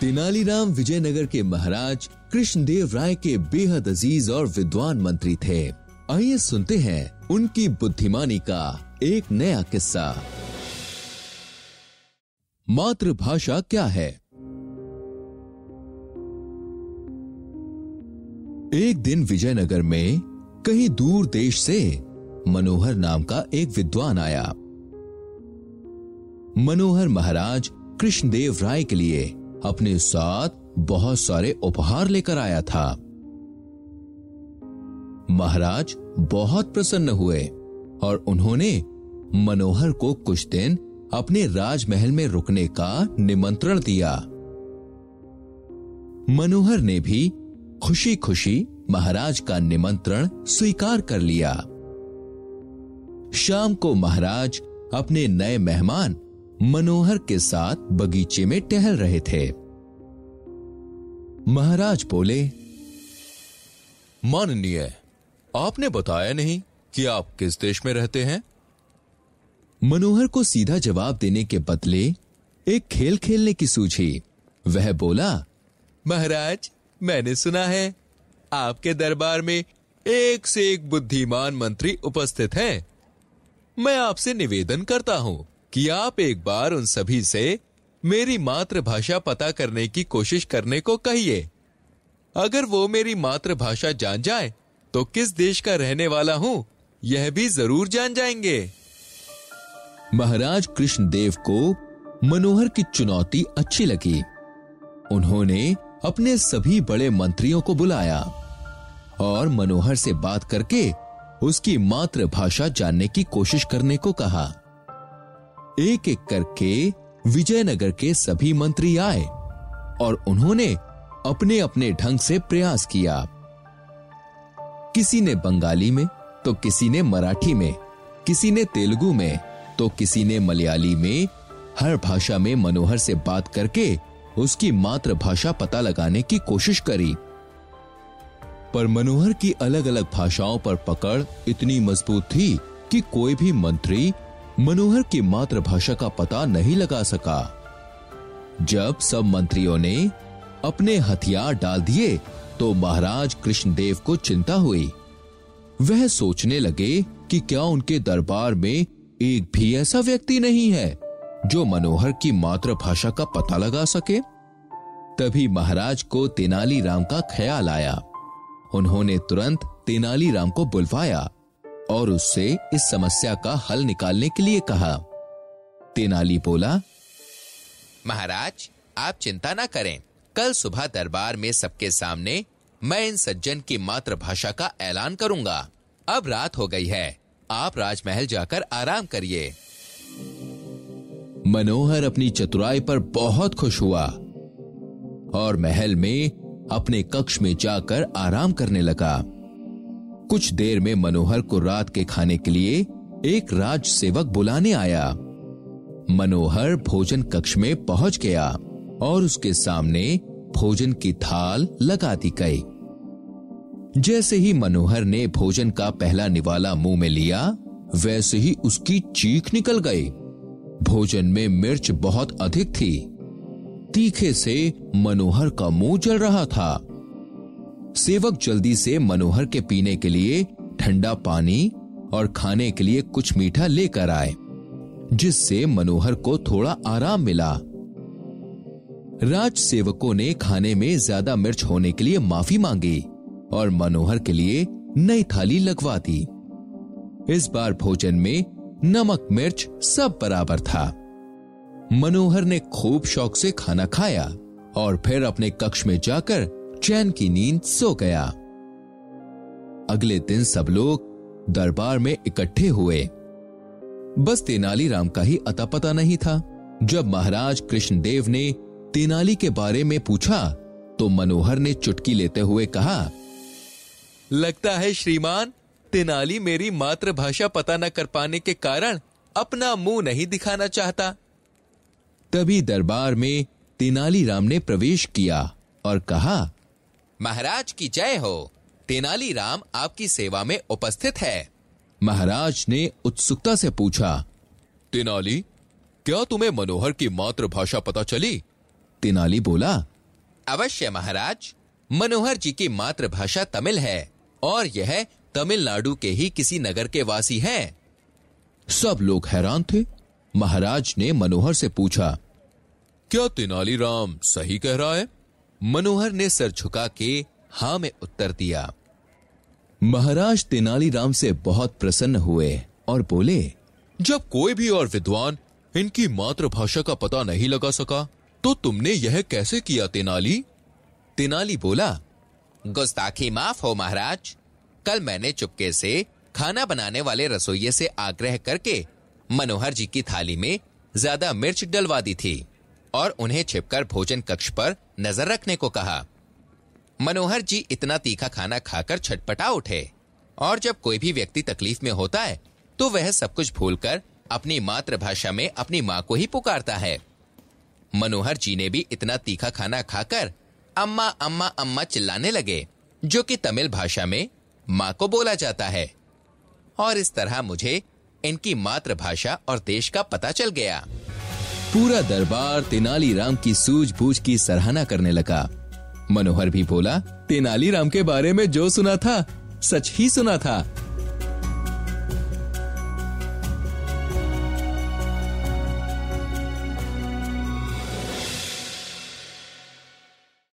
तेनालीराम विजयनगर के महाराज कृष्णदेव राय के बेहद अज़ीज़ और विद्वान मंत्री थे। आइए सुनते हैं उनकी बुद्धिमानी का एक नया किस्सा। मातृभाषा क्या है? एक दिन विजयनगर में कहीं दूर देश से मनोहर नाम का एक विद्वान आया। मनोहर महाराज कृष्णदेव राय के लिए अपने साथ बहुत सारे उपहार लेकर आया था। महाराज बहुत प्रसन्न हुए और उन्होंने मनोहर को कुछ दिन अपने राजमहल में रुकने का निमंत्रण दिया। मनोहर ने भी खुशी खुशी महाराज का निमंत्रण स्वीकार कर लिया। शाम को महाराज अपने नए मेहमान मनोहर के साथ बगीचे में टहल रहे थे। महाराज बोले, माननीय, आपने बताया नहीं कि आप किस देश में रहते हैं? मनोहर को सीधा जवाब देने के बदले एक खेल खेलने की सूझी। वह बोला, महाराज, मैंने सुना है, आपके दरबार में एक से एक बुद्धिमान मंत्री उपस्थित हैं। मैं आपसे निवेदन करता हूँ कि आप एक बार उन सभी से मेरी मातृभाषा पता करने की कोशिश करने को कहिए। अगर वो मेरी मातृभाषा जान जाए तो किस देश का रहने वाला हूँ, यह भी ज़रूर जान जाएँगे। महाराज कृष्णदेव को मनोहर की चुनौती अच्छी लगी। उन्होंने अपने सभी बड़े मंत्रियों को बुलाया और मनोहर से बात करके उसकी मातृभाषा जानने की कोशिश करने को कहा। एक एक करके विजयनगर के सभी मंत्री आए और उन्होंने अपने अपने ढंग से प्रयास किया। किसी ने बंगाली में तो किसी ने मराठी में, किसी ने तेलुगु में तो किसी ने मलयाली में, हर भाषा में मनोहर से बात करके उसकी मातृभाषा पता लगाने की कोशिश करी। पर मनोहर की अलग अलग भाषाओं पर पकड़ इतनी मज़बूत थी कि कोई भी मंत्री मनोहर की मातृभाषा का पता नहीं लगा सका। जब सब मंत्रियों ने अपने हथियार डाल दिए तो महाराज कृष्णदेव को चिंता हुई। वह सोचने लगे कि क्या उनके दरबार में एक भी ऐसा व्यक्ति नहीं है, जो मनोहर की मातृभाषा का पता लगा सके। तभी महाराज को तेनालीराम का ख्याल आया। उन्होंने तुरंत तेनालीराम को बुलवाया। और उससे इस समस्या का हल निकालने के लिए कहा। तेनाली बोला महाराज आप चिंता ना करें। कल सुबह दरबार में सबके सामने मैं इन सज्जन की मातृभाषा का ऐलान करूँगा। अब रात हो गई है। आप राजमहल जाकर आराम करिए। मनोहर अपनी चतुराई पर बहुत खुश हुआ और महल में अपने कक्ष में जाकर आराम करने लगा। कुछ देर में मनोहर को रात के खाने के लिए एक राज सेवक बुलाने आया। मनोहर भोजन कक्ष में पहुँच गया और उसके सामने भोजन की थाल लगा दी गई। जैसे ही मनोहर ने भोजन का पहला निवाला मुँह में लिया, वैसे ही उसकी चीख निकल गई। भोजन में मिर्च बहुत अधिक थी। तीखे से मनोहर का मुँह जल रहा था। सेवक जल्दी से मनोहर के पीने के लिए, ठंडा पानी और खाने के लिए कुछ मीठा लेकर आए, जिससे मनोहर को थोड़ा आराम मिला। राज सेवकों ने खाने में ज़्यादा मिर्च होने के लिए माफ़ी मांगी और मनोहर के लिए नई थाली लगवा दी। इस बार भोजन में नमक मिर्च सब बराबर था। मनोहर ने खूब शौक से खाना खाया और फिर अपने कक्ष में जाकर चैन की नींद सो गया। अगले दिन सब लोग दरबार में इकट्ठे हुए। बस तेनालीराम का ही अता पता नहीं था। जब महाराज कृष्णदेव ने तेनाली के बारे में पूछा तो मनोहर ने चुटकी लेते हुए कहा, लगता है श्रीमान, तेनाली मेरी मातृभाषा पता न कर पाने के कारण अपना मुँह नहीं दिखाना चाहता। तभी दरबार में तेनालीराम ने प्रवेश किया और कहा महाराज की जय हो। तेनालीराम आपकी सेवा में उपस्थित है। महाराज ने उत्सुकता से पूछा तेनाली क्या तुम्हें मनोहर की मातृभाषा पता चली? तेनाली बोला अवश्य महाराज मनोहर जी की मातृभाषा तमिल है और यह तमिलनाडु के ही किसी नगर के वासी हैं। सब लोग हैरान थे। महाराज ने मनोहर से पूछा क्या तेनालीराम सही कह रहा है? मनोहर ने सर झुका के हाँ में उत्तर दिया। महाराज तेनालीराम से बहुत प्रसन्न हुए और बोले, जब कोई भी और विद्वान इनकी मातृभाषा का पता नहीं लगा सका तो तुमने यह कैसे किया तेनाली? तेनाली बोला, गुस्ताखी माफ़ हो महाराज। कल मैंने चुपके से खाना बनाने वाले रसोइये से आग्रह करके मनोहर जी की थाली में ज़्यादा मिर्च डलवा दी थी। और उन्हें छिपकर भोजन कक्ष पर नज़र रखने को कहा। मनोहर जी इतना तीखा खाना खाकर छटपटा उठे और जब कोई भी व्यक्ति तकलीफ़ में होता है तो वह सब कुछ भूलकर अपनी मातृभाषा में अपनी माँ को ही पुकारता है। मनोहर जी ने भी इतना तीखा खाना खाकर अम्मा अम्मा अम्मा चिल्लाने लगे, जो कि तमिल भाषा में माँ को बोला जाता है। और इस तरह मुझे इनकी मातृभाषा और देश का पता चल गया। पूरा दरबार तेनालीराम की सूझबूझ की सराहना करने लगा। मनोहर भी बोला तेनालीराम के बारे में जो सुना था, सच ही सुना था।